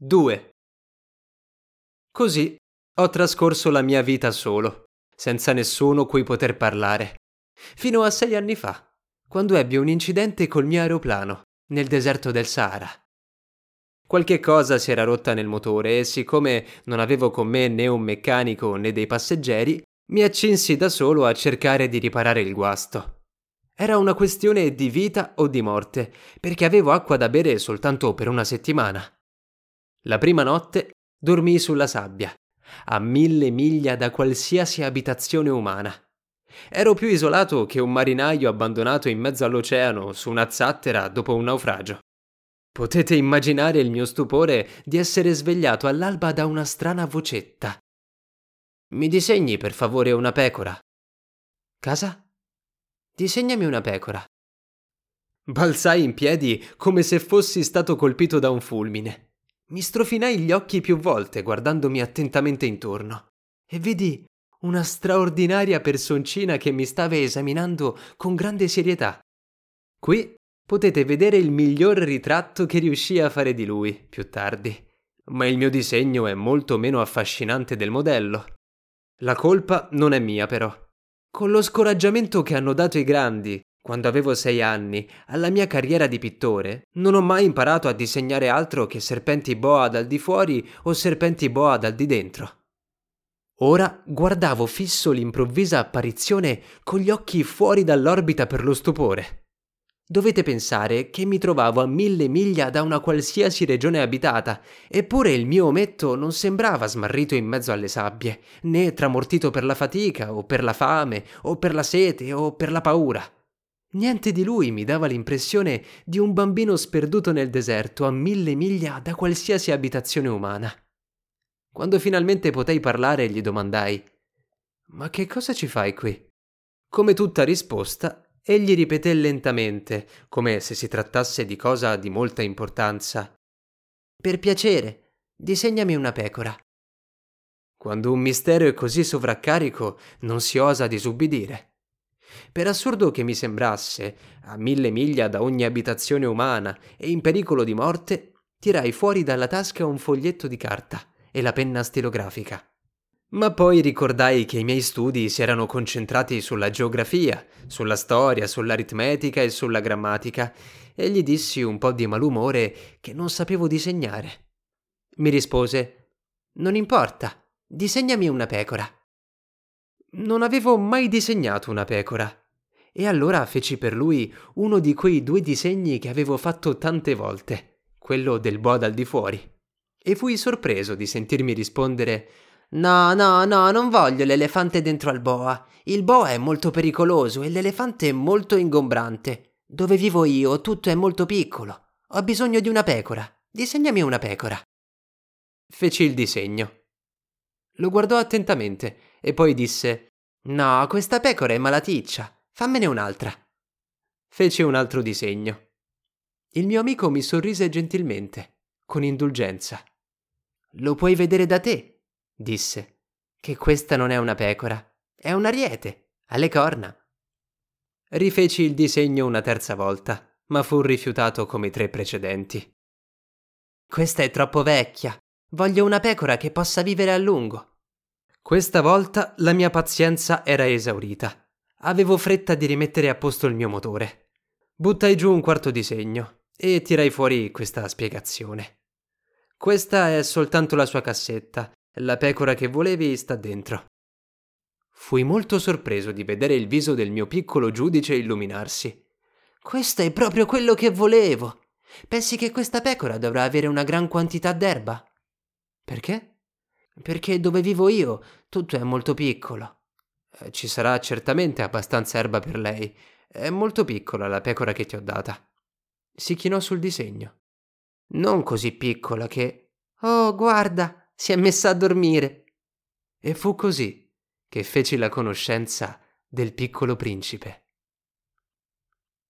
2. Così ho trascorso la mia vita solo, senza nessuno cui poter parlare, fino a sei anni fa, quando ebbi un incidente col mio aeroplano nel deserto del Sahara. Qualche cosa si era rotta nel motore e siccome non avevo con me né un meccanico né dei passeggeri, mi accinsi da solo a cercare di riparare il guasto. Era una questione di vita o di morte, perché avevo acqua da bere soltanto per una settimana. La prima notte dormii sulla sabbia, a mille miglia da qualsiasi abitazione umana. Ero più isolato che un marinaio abbandonato in mezzo all'oceano su una zattera dopo un naufragio. Potete immaginare il mio stupore di essere svegliato all'alba da una strana vocetta. Mi disegni per favore una pecora? Casa? Disegnami una pecora. Balzai in piedi come se fossi stato colpito da un fulmine. Mi strofinai gli occhi più volte guardandomi attentamente intorno e vidi una straordinaria personcina che mi stava esaminando con grande serietà. Qui potete vedere il miglior ritratto che riuscii a fare di lui più tardi, ma il mio disegno è molto meno affascinante del modello. La colpa non è mia però. Con lo scoraggiamento che hanno dato i grandi, quando avevo sei anni, alla mia carriera di pittore, non ho mai imparato a disegnare altro che serpenti boa dal di fuori o serpenti boa dal di dentro. Ora guardavo fisso l'improvvisa apparizione con gli occhi fuori dall'orbita per lo stupore. Dovete pensare che mi trovavo a mille miglia da una qualsiasi regione abitata, eppure il mio ometto non sembrava smarrito in mezzo alle sabbie, né tramortito per la fatica, o per la fame, o per la sete, o per la paura. Niente di lui mi dava l'impressione di un bambino sperduto nel deserto a mille miglia da qualsiasi abitazione umana. Quando finalmente potei parlare, gli domandai: Ma che cosa ci fai qui? Come tutta risposta, Egli ripeté lentamente, come se si trattasse di cosa di molta importanza. Per piacere, disegnami una pecora. Quando un mistero è così sovraccarico, non si osa disubbidire. Per assurdo che mi sembrasse, a mille miglia da ogni abitazione umana e in pericolo di morte, tirai fuori dalla tasca un foglietto di carta e la penna stilografica. Ma poi ricordai che i miei studi si erano concentrati sulla geografia, sulla storia, sull'aritmetica e sulla grammatica, e gli dissi un po' di malumore che non sapevo disegnare. Mi rispose: Non importa, disegnami una pecora. Non avevo mai disegnato una pecora. E allora feci per lui uno di quei due disegni che avevo fatto tante volte, quello del boa dal di fuori. E fui sorpreso di sentirmi rispondere No, no, no, non voglio l'elefante dentro al boa. Il boa è molto pericoloso e l'elefante è molto ingombrante. Dove vivo io tutto è molto piccolo. Ho bisogno di una pecora. Disegnami una pecora. Feci il disegno. Lo guardò attentamente e poi disse: No, questa pecora è malaticcia. Fammene un'altra. Feci un altro disegno. Il mio amico mi sorrise gentilmente, con indulgenza. Lo puoi vedere da te, disse, che questa non è una pecora, è un ariete, le corna. Rifeci il disegno una terza volta, ma fu rifiutato come i tre precedenti. Questa è troppo vecchia, voglio una pecora che possa vivere a lungo. Questa volta la mia pazienza era esaurita. Avevo fretta di rimettere a posto il mio motore. Buttai giù un quarto disegno e tirai fuori questa spiegazione. Questa è soltanto la sua cassetta la pecora che volevi sta dentro. Fui molto sorpreso di vedere il viso del mio piccolo giudice illuminarsi. Questo è proprio quello che volevo. Pensi che questa pecora dovrà avere una gran quantità d'erba? Perché? Perché dove vivo io tutto è molto piccolo. Eh, ci sarà certamente abbastanza erba per lei. È molto piccola la pecora che ti ho data. Si chinò sul disegno. Non così piccola che. Oh, guarda, si è messa a dormire. E fu così che feci la conoscenza del piccolo principe.